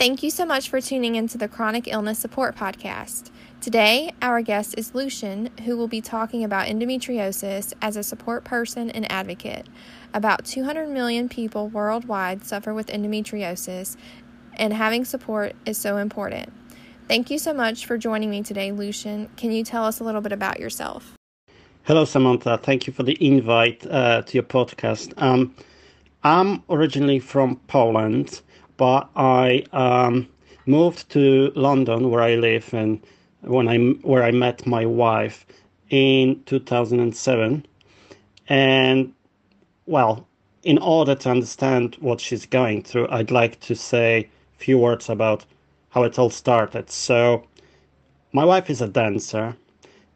Thank you so much for tuning into the Chronic Illness Support Podcast. Today, our guest is Lucian, who will be talking about endometriosis as a support person and advocate. About 200 million people worldwide suffer with endometriosis, and having support is so important. Thank you so much for joining me today, Lucian. Can you tell us a little bit about yourself? Hello, Samantha. Thank you for the invite uh, to your podcast. Um, I'm originally from Poland, but I um, moved to London, where I live, and when I where I met my wife in 2007. And well, in order to understand what she's going through, I'd like to say a few words about how it all started. So, my wife is a dancer.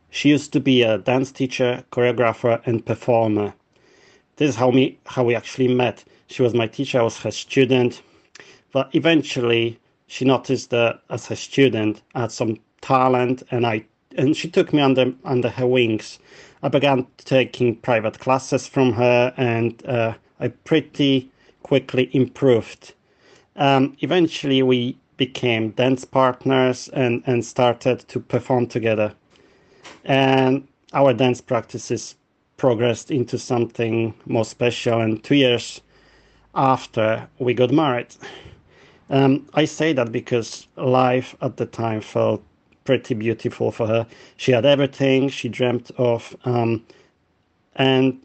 She used to be a dance teacher, choreographer, and performer. This is how me how we actually met. She was my teacher, I was her student. But eventually she noticed that as a student I had some talent and I and she took me under under her wings. I began taking private classes from her and uh, I pretty quickly improved. Um, eventually we became dance partners and, and started to perform together. And our dance practices progressed into something more special. And two years after, we got married. Um, I say that because life at the time felt pretty beautiful for her. She had everything she dreamt of, um, and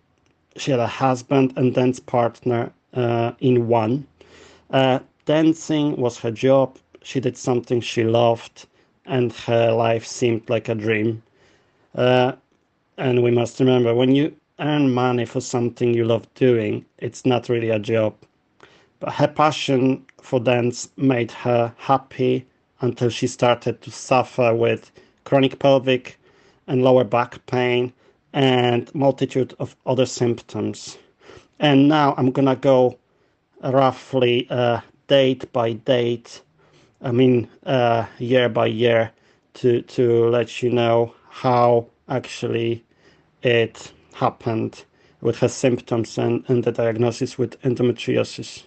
she had a husband and dance partner uh, in one. Uh, dancing was her job. She did something she loved, and her life seemed like a dream. Uh, and we must remember when you earn money for something you love doing, it's not really a job. But her passion for dance made her happy until she started to suffer with chronic pelvic and lower back pain and multitude of other symptoms. And now I'm gonna go roughly uh, date by date, I mean uh, year by year, to to let you know how actually it happened with her symptoms and, and the diagnosis with endometriosis.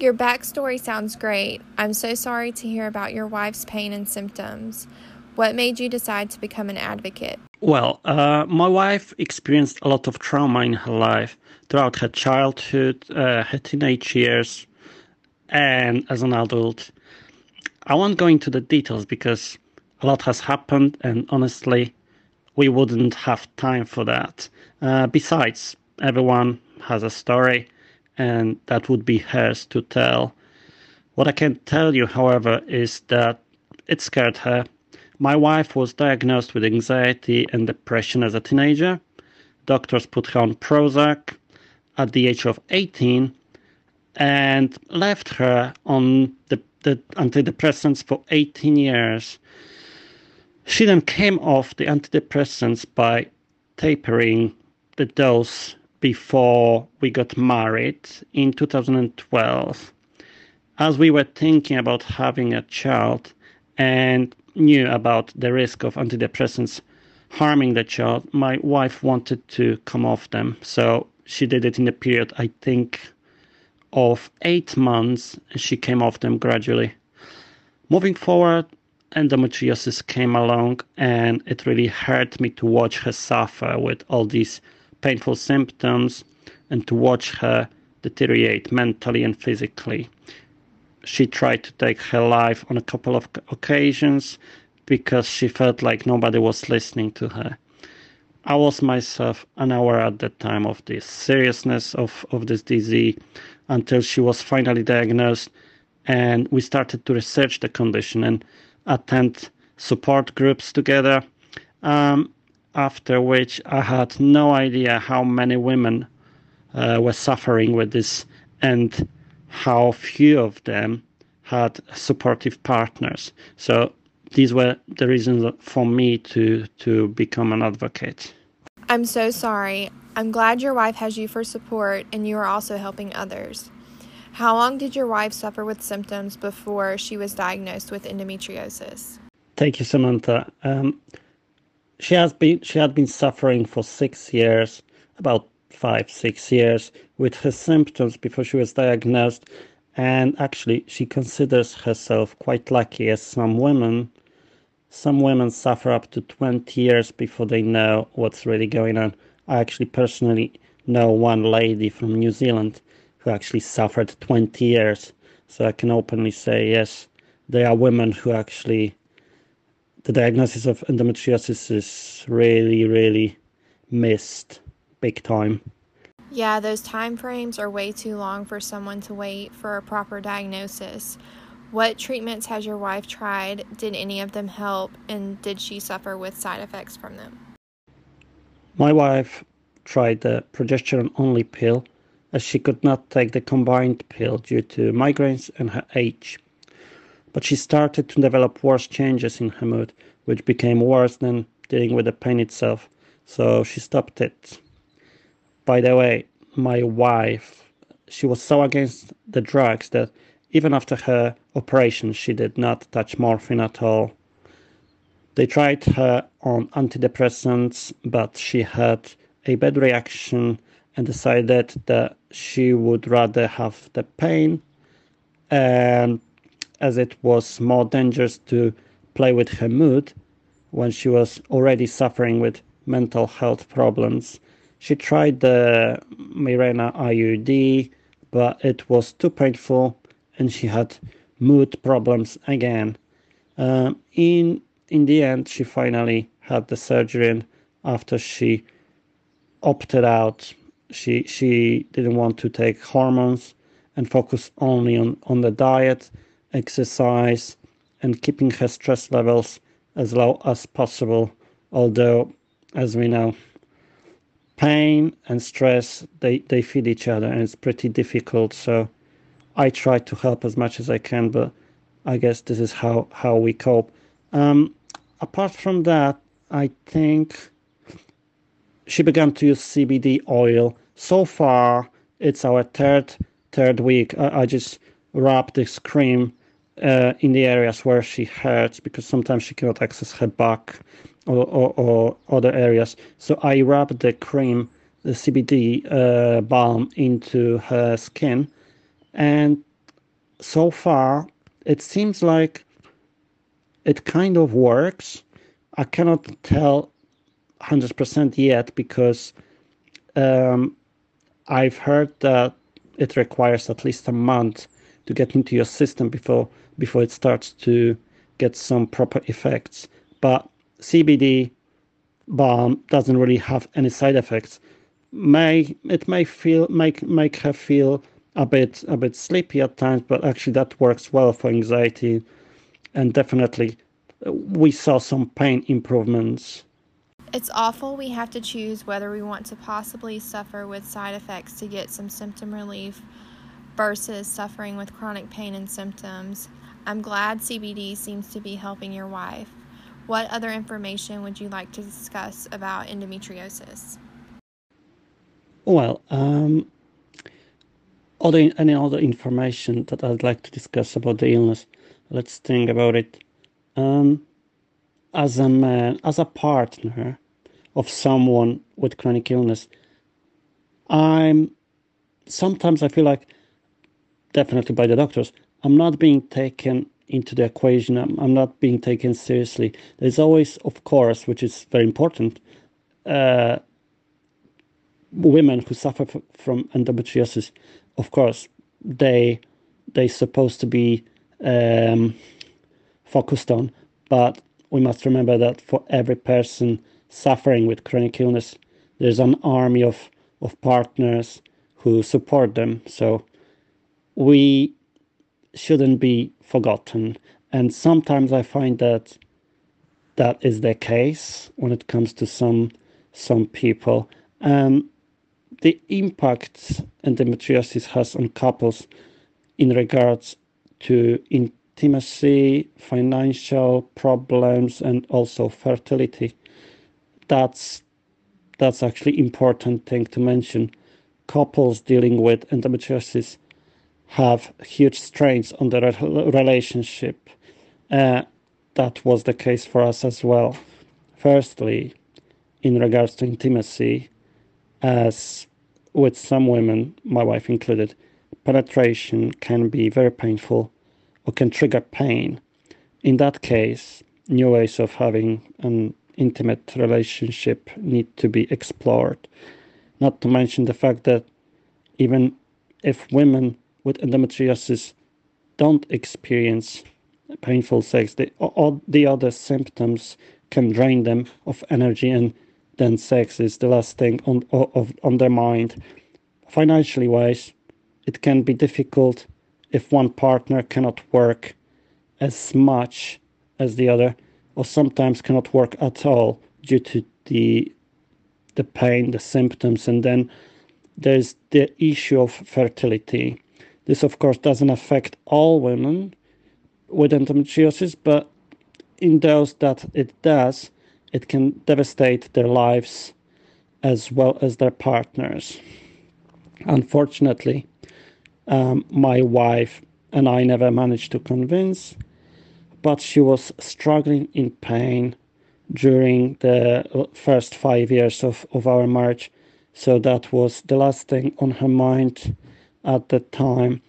Your backstory sounds great. I'm so sorry to hear about your wife's pain and symptoms. What made you decide to become an advocate? Well, uh, my wife experienced a lot of trauma in her life throughout her childhood, uh, her teenage years, and as an adult. I won't go into the details because a lot has happened, and honestly, we wouldn't have time for that. Uh, besides, everyone has a story, and that would be hers to tell. What I can tell you, however, is that it scared her. My wife was diagnosed with anxiety and depression as a teenager. Doctors put her on Prozac at the age of 18 and left her on the, the antidepressants for 18 years. She then came off the antidepressants by tapering the dose before we got married in 2012. As we were thinking about having a child and knew about the risk of antidepressants harming the child, my wife wanted to come off them. So she did it in a period, I think, of eight months. And she came off them gradually. Moving forward, endometriosis came along and it really hurt me to watch her suffer with all these painful symptoms and to watch her deteriorate mentally and physically. She tried to take her life on a couple of occasions because she felt like nobody was listening to her. I was myself unaware at the time of the seriousness of, of this disease until she was finally diagnosed and we started to research the condition and attend support groups together. Um, after which I had no idea how many women uh, were suffering with this and how few of them had supportive partners. So these were the reasons for me to to become an advocate. I'm so sorry. I'm glad your wife has you for support and you are also helping others. How long did your wife suffer with symptoms before she was diagnosed with endometriosis? Thank you, Samantha. Um, she has been she had been suffering for six years, about five six years, with her symptoms before she was diagnosed, and actually she considers herself quite lucky as some women some women suffer up to 20 years before they know what's really going on. I actually personally know one lady from new zealand who actually suffered 20 years. So i can openly say yes there are women who actually the diagnosis of endometriosis is really really missed big time yeah, those time frames are way too long for someone to wait for a proper diagnosis. What treatments has your wife tried? Did any of them help? And did she suffer with side effects from them? My wife tried the progesterone only pill as she could not take the combined pill due to migraines and her age. But she started to develop worse changes in her mood, which became worse than dealing with the pain itself, so she stopped it. By the way, my wife, she was so against the drugs that even after her operation, she did not touch morphine at all. They tried her on antidepressants, but she had a bad reaction and decided that she would rather have the pain and as it was more dangerous to play with her mood when she was already suffering with mental health problems she tried the Mirena IUD, but it was too painful and she had mood problems again. Um, in in the end, she finally had the surgery, and after she opted out, she she didn't want to take hormones and focus only on on the diet, exercise, and keeping her stress levels as low as possible. Although, as we know, pain and stress they they feed each other and it's pretty difficult. So i try to help as much as i can but i guess this is how how we cope. Um, apart from that i think she began to use cbd oil. So far it's our third third week. I, I just rub this cream uh, in the areas where she hurts because sometimes she cannot access her back or, or, or other areas. So I rub the cream, the CBD uh, balm into her skin, and so far it seems like it kind of works. I cannot tell 100% yet because um, I've heard that it requires at least a month to get into your system before before it starts to get some proper effects. But CBD balm doesn't really have any side effects. May it may feel make make her feel a bit a bit sleepy at times, but actually that works well for anxiety, and definitely uh, we saw some pain improvements. It's awful we have to choose whether we want to possibly suffer with side effects to get some symptom relief versus suffering with chronic pain and symptoms. I'm glad CBD seems to be helping your wife. What other information would you like to discuss about endometriosis? Well, um, other, any other information that I'd like to discuss about the illness? Let's think about it. Um, as a man, as a partner of someone with chronic illness, I'm sometimes I feel like, definitely by the doctors, I'm not being taken into the equation. I'm, I'm, not being taken seriously. There's always, of course, which is very important, uh, women who suffer from endometriosis. Of course, they they supposed to be um, focused on, but we must remember that for every person suffering with chronic illness, there's an army of of partners who support them. So we shouldn't be forgotten. And sometimes I find that that is the case when it comes to some some people. Um, the impact endometriosis has on couples in regards to intimacy, financial problems, and also fertility. That's that's actually important thing to mention. Couples dealing with endometriosis have huge strains on the re- relationship. Uh, that was the case for us as well. Firstly, in regards to intimacy, as with some women, my wife included, penetration can be very painful or can trigger pain. In that case, new ways of having an intimate relationship need to be explored. Not to mention the fact that even if women with endometriosis don't experience painful sex, the, all the other symptoms can drain them of energy, and then sex is the last thing on, of, on their mind. Financially wise, it can be difficult if one partner cannot work as much as the other, or sometimes cannot work at all due to the the pain, the symptoms, and then there's the issue of fertility. This, of course, doesn't affect all women with endometriosis, but in those that it does, it can devastate their lives as well as their partners. Unfortunately, um, my wife and I never managed to convince, but she was struggling in pain during the first five years of, of our marriage. So that was the last thing on her mind at the time.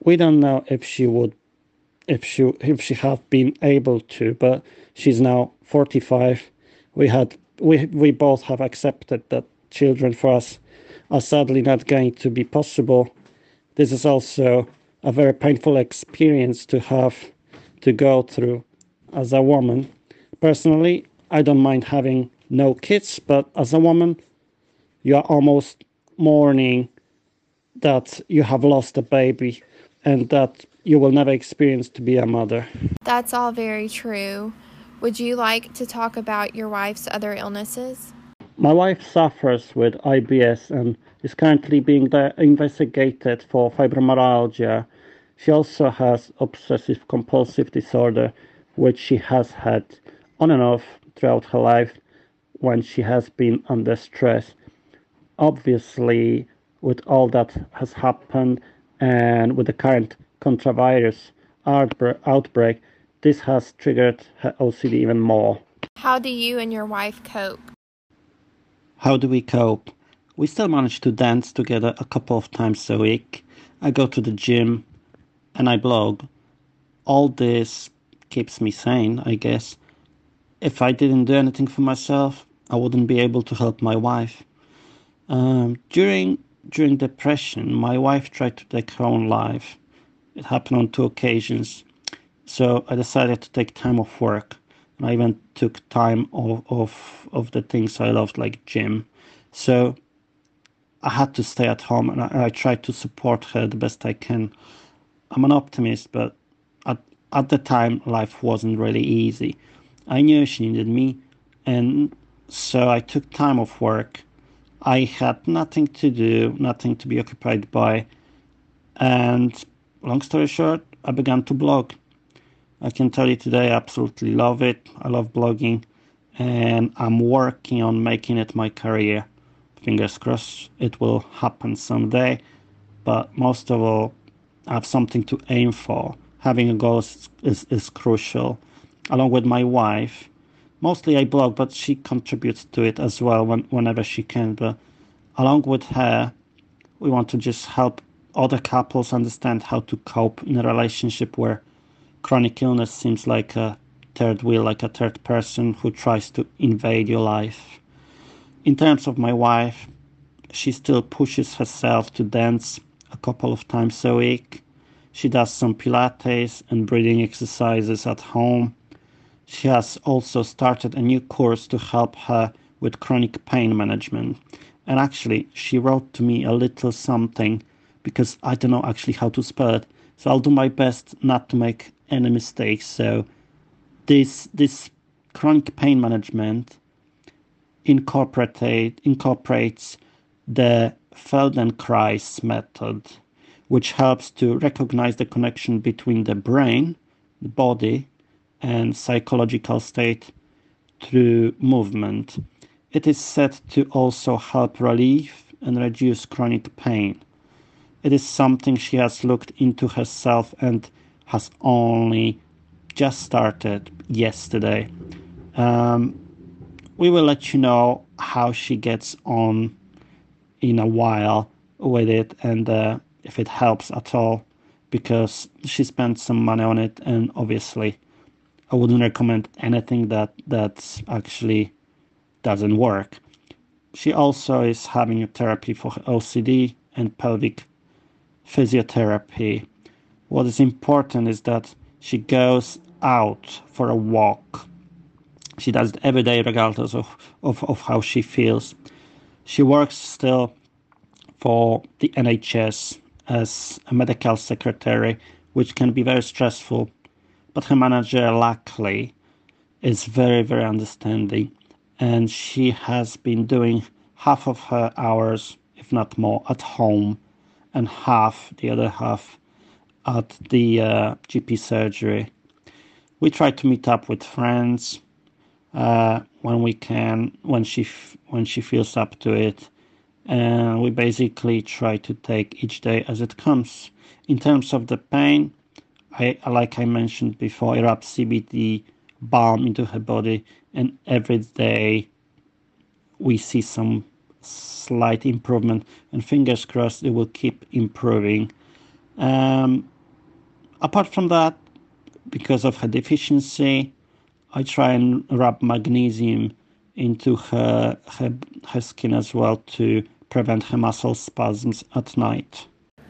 We don't know if she would if she if she have been able to, but she's now 45. We had we we both have accepted that children for us are sadly not going to be possible. This is also a very painful experience to have to go through as a woman. Personally, I don't mind having no kids, but as a woman, you are almost mourning that you have lost a baby and that you will never experience to be a mother. That's all very true. Would you like to talk about your wife's other illnesses? My wife suffers with IBS and is currently being investigated for fibromyalgia. She also has obsessive compulsive disorder, which she has had on and off throughout her life when she has been under stress. Obviously, with all that has happened and with the current coronavirus outbreak, this has triggered her OCD even more. How do you and your wife cope? How do we cope? We still manage to dance together a couple of times a week. I go to the gym and I blog. All this keeps me sane, I guess. If I didn't do anything for myself, I wouldn't be able to help my wife. Um, during during depression, my wife tried to take her own life. It happened on two occasions. So I decided to take time off work. And I even took time off, of of the things I loved, like gym. So I had to stay at home and I, I tried to support her the best I can. I'm an optimist, but at, at the time, life wasn't really easy. I knew she needed me, and so I took time off work. I had nothing to do, nothing to be occupied by, and long story short, I began to blog. I can tell you today, I absolutely love it. I love blogging, and I'm working on making it my career. Fingers crossed it will happen someday, but most of all, I have something to aim for. Having a goal is, is, is crucial. Along with my wife, mostly I blog, but she contributes to it as well when, whenever she can. But along with her, we want to just help other couples understand how to cope in a relationship where chronic illness seems like a third wheel, like a third person who tries to invade your life. In terms of my wife, she still pushes herself to dance a couple of times a week. She does some Pilates and breathing exercises at home. She has also started a new course to help her with chronic pain management. And actually, she wrote to me a little something because I don't know actually how to spell it. So I'll do my best not to make any mistakes. So this this chronic pain management incorporate incorporates the Feldenkrais method, which helps to recognize the connection between the brain, the body, and psychological state through movement. It is said to also help relieve and reduce chronic pain. It is something she has looked into herself and has only just started yesterday. Um, we will let you know how she gets on in a while with it, and uh, if it helps at all because she spent some money on it and obviously I wouldn't recommend anything that that actually doesn't work. She also is having a therapy for OCD and pelvic physiotherapy. What is important is that she goes out for a walk. She does it every day, regardless of, of, of how she feels. She works still for the NHS as a medical secretary, which can be very stressful. But her manager, luckily, is very, very understanding. And she has been doing half of her hours, if not more, at home, and half, the other half, at the uh, GP surgery. We try to meet up with friends uh, when we can, when she f- when she feels up to it, and we basically try to take each day as it comes. In terms of the pain, I like I mentioned before, I rub CBD balm into her body, and every day we see some slight improvement, and fingers crossed it will keep improving. Um, apart from that, because of her deficiency, I try and rub magnesium into her, her, her skin as well to prevent her muscle spasms at night.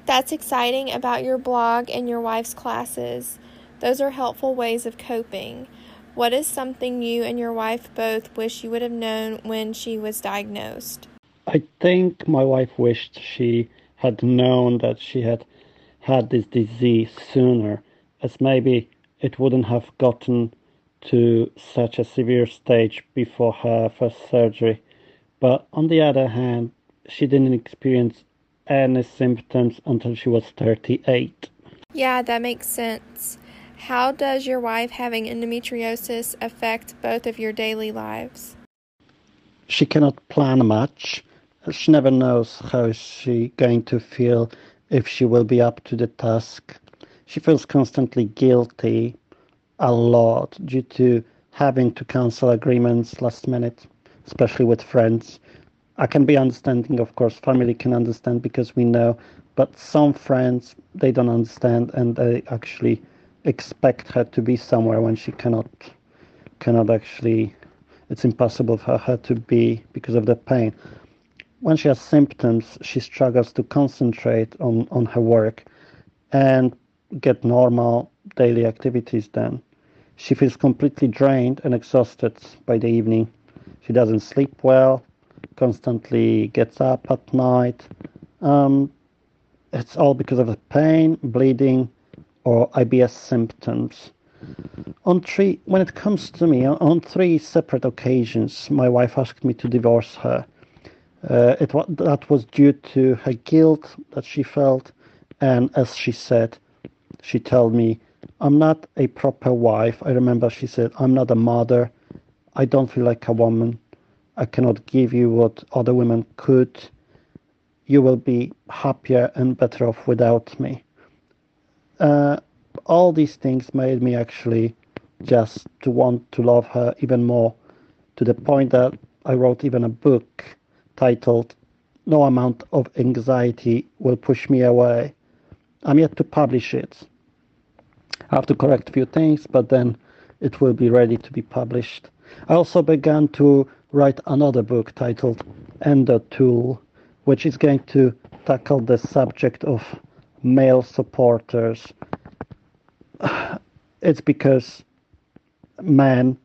That's exciting about your blog and your wife's classes. Those are helpful ways of coping. What is something you and your wife both wish you would have known when she was diagnosed? I think my wife wished she had known that she had had this disease sooner, as maybe it wouldn't have gotten to such a severe stage before her first surgery. But on the other hand, she didn't experience any symptoms until she was 38. Yeah, that makes sense. How does your wife having endometriosis affect both of your daily lives? She cannot plan much. She never knows how she going to feel if she will be up to the task. She feels constantly guilty a lot due to having to cancel agreements last minute, especially with friends. I can be understanding, of course, family can understand because we know, but some friends they don't understand and they actually expect her to be somewhere when she cannot cannot actually it's impossible for her to be because of the pain. When she has symptoms, she struggles to concentrate on, on her work and get normal daily activities done. She feels completely drained and exhausted by the evening. She doesn't sleep well, constantly gets up at night. Um, it's all because of the pain, bleeding, or IBS symptoms. On three, when it comes to me, on three separate occasions, my wife asked me to divorce her. Uh, it that was due to her guilt that she felt, and as she said, she told me, "I'm not a proper wife." I remember she said, "I'm not a mother. I don't feel like a woman. I cannot give you what other women could. You will be happier and better off without me. Uh, all these things made me actually just to want to love her even more to the point that I wrote even a book titled No Amount of Anxiety Will Push Me Away. I'm yet to publish it. I have to correct a few things, but then it will be ready to be published. I also began to write another book titled Endo Tool, which is going to tackle the subject of male supporters. It's because men,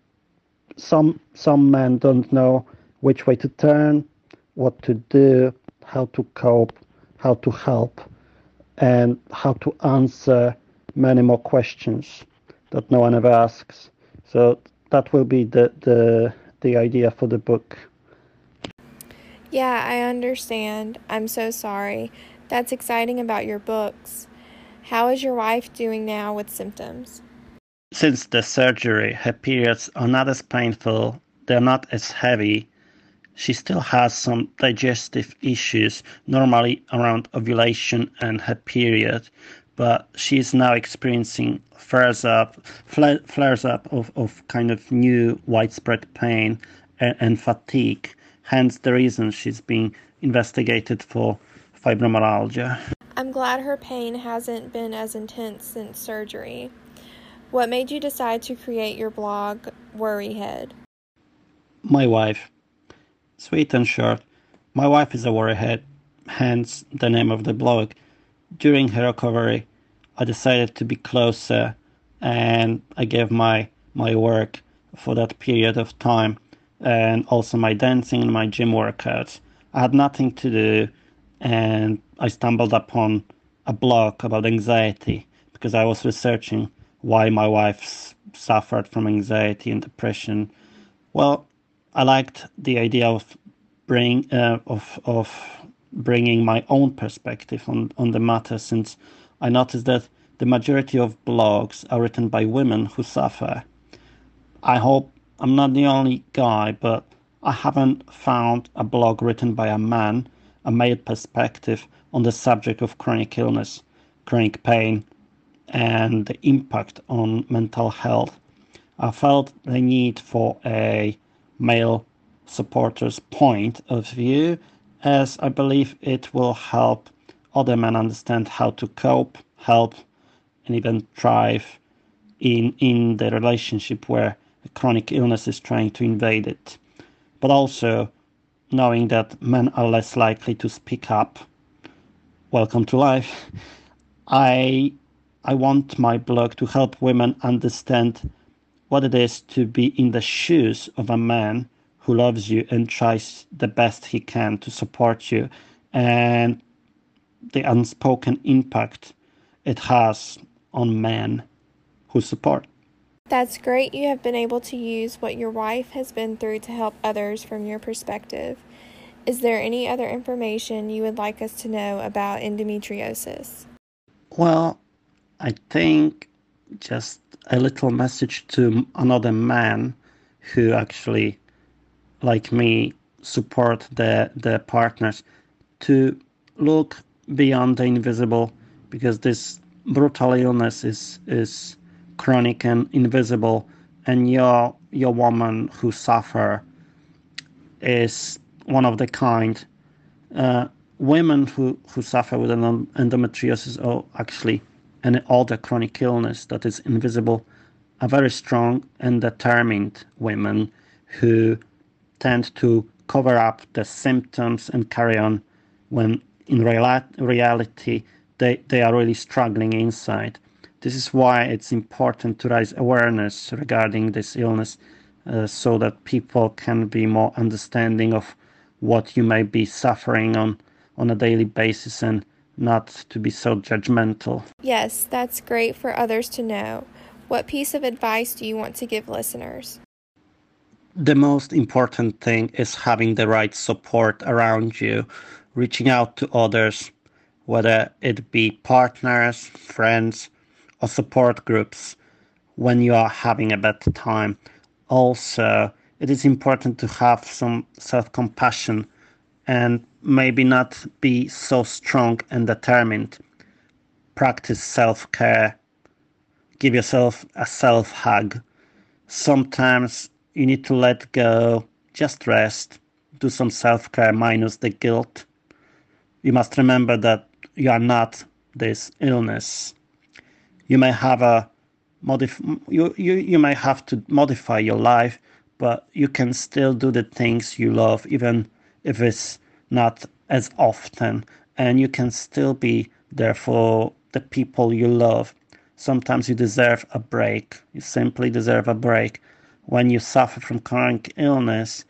some some men don't know which way to turn, what to do, how to cope, how to help, and how to answer many more questions that no one ever asks. So that will be the the the idea for the book. Yeah, I understand. I'm so sorry. That's exciting about your books. How is your wife doing now with symptoms? Since the surgery, her periods are not as painful, they're not as heavy. She still has some digestive issues, normally around ovulation and her period, but she's now experiencing flares up, flares up of, of kind of new widespread pain and, and fatigue. Hence the reason she's being investigated for fibromyalgia. I'm glad her pain hasn't been as intense since surgery. What made you decide to create your blog, Worryhead? My wife. Sweet and short. My wife is a worryhead, hence the name of the blog. During her recovery, I decided to be closer and I gave my my work for that period of time and also my dancing and my gym workouts. I had nothing to do and I stumbled upon a blog about anxiety because I was researching why my wife suffered from anxiety and depression. Well, I liked the idea of bring uh, of of bringing my own perspective on on the matter since I noticed that the majority of blogs are written by women who suffer. I hope I'm not the only guy, but I haven't found a blog written by a man a male perspective on the subject of chronic illness, chronic pain, and the impact on mental health. I felt the need for a male supporter's point of view, as I believe it will help other men understand how to cope, help, and even thrive in in the relationship where a chronic illness is trying to invade it. But also knowing that men are less likely to speak up. Welcome to life. I I want my blog to help women understand what it is to be in the shoes of a man who loves you and tries the best he can to support you and the unspoken impact it has on men who support. That's great you have been able to use what your wife has been through to help others from your perspective. Is there any other information you would like us to know about endometriosis? Well, I think just a little message to another man who actually, like me, support the, the partners to look beyond the invisible because this brutal illness is is chronic and invisible, and your your woman who suffer is one of the kind. Uh, women who, who suffer with an endometriosis or actually any other chronic illness that is invisible are very strong and determined women who tend to cover up the symptoms and carry on when in real- reality they, they are really struggling inside. This is why it's important to raise awareness regarding this illness uh, so that people can be more understanding of what you may be suffering on on a daily basis and not to be so judgmental. Yes, that's great for others to know. What piece of advice do you want to give listeners? The most important thing is having the right support around you, reaching out to others, whether it be partners, friends, or support groups when you are having a bad time. Also, it is important to have some self compassion and maybe not be so strong and determined. Practice self care. Give yourself a self hug. Sometimes you need to let go, just rest, do some self care minus the guilt. You must remember that you are not this illness. You may have a modif- you, you, you may have to modify your life but you can still do the things you love even if it's not as often. And you can still be there for the people you love. Sometimes you deserve a break. You simply deserve a break. When you suffer from chronic illness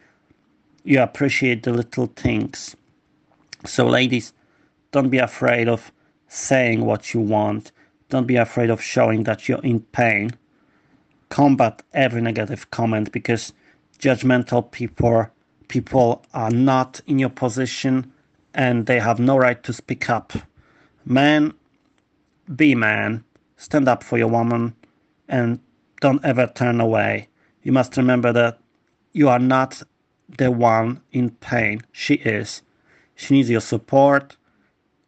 you appreciate the little things so ladies don't be afraid of saying what you want don't be afraid of showing that you're in pain. Combat every negative comment because judgmental people people are not in your position and they have no right to speak up. Man, be man, stand up for your woman and don't ever turn away. You must remember that you are not the one in pain. She is. She needs your support.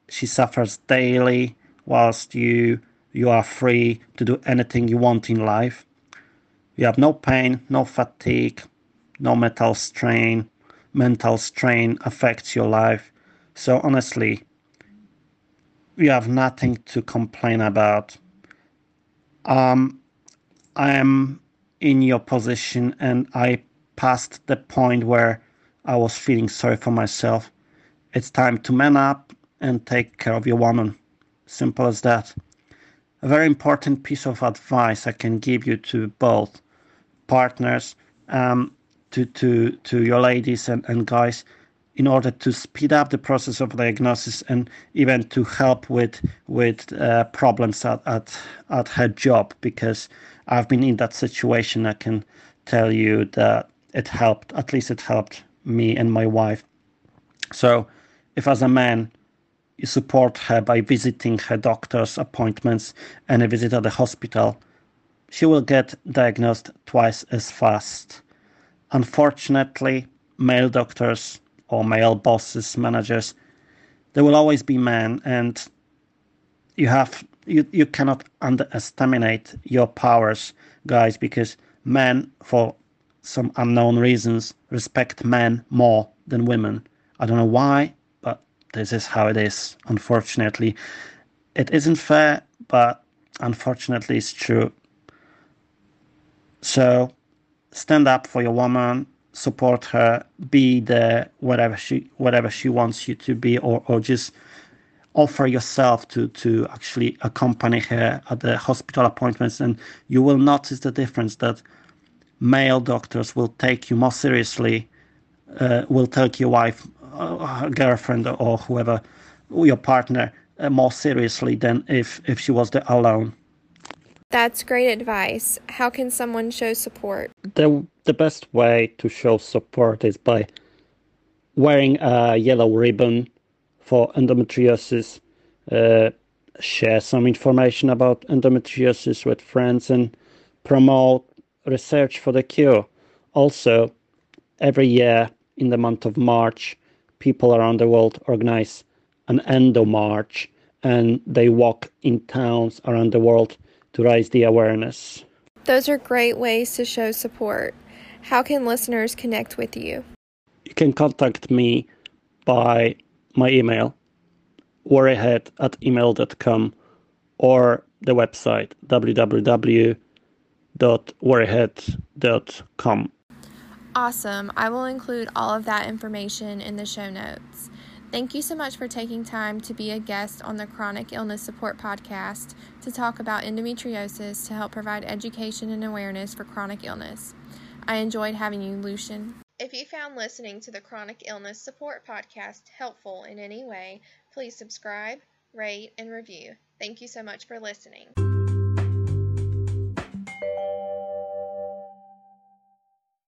She suffers daily whilst you you are free to do anything you want in life. You have no pain, no fatigue, no mental strain. Mental strain affects your life. So honestly, you have nothing to complain about. Um, I am in your position and I passed the point where I was feeling sorry for myself. It's time to man up and take care of your woman. Simple as that. A very important piece of advice I can give you to both partners, um, to, to, to your ladies and, and guys, in order to speed up the process of diagnosis and even to help with with uh, problems at, at at her job because I've been in that situation. I can tell you that it helped. At least it helped me and my wife. So, if as a man you support her by visiting her doctor's appointments and a visit at the hospital, she will get diagnosed twice as fast. Unfortunately, male doctors or male bosses, managers, there will always be men, and you have you, you cannot underestimate your powers, guys, because men, for some unknown reasons, respect men more than women. I don't know why, this is how it is, unfortunately. It isn't fair, but unfortunately, it's true. So, stand up for your woman, support her, be the whatever she whatever she wants you to be, or or just offer yourself to to actually accompany her at the hospital appointments, and you will notice the difference that male doctors will take you more seriously, uh, will take your wife, uh, girlfriend, or whoever, your partner, uh, more seriously than if if she was there alone. That's great advice. How can someone show support? The, the best way to show support is by wearing a yellow ribbon for endometriosis, uh, share some information about endometriosis with friends, and promote research for the cure. Also, every year in the month of March, people around the world organize an endo march and they walk in towns around the world to raise the awareness. Those are great ways to show support. How can listeners connect with you? You can contact me by my email, worryhead at email.com, or the website www.worryhead.com. Awesome. I will include all of that information in the show notes. Thank you so much for taking time to be a guest on the Chronic Illness Support Podcast to talk about endometriosis to help provide education and awareness for chronic illness. I enjoyed having you, Lucian. If you found listening to the Chronic Illness Support Podcast helpful in any way, please subscribe, rate, and review. Thank you so much for listening.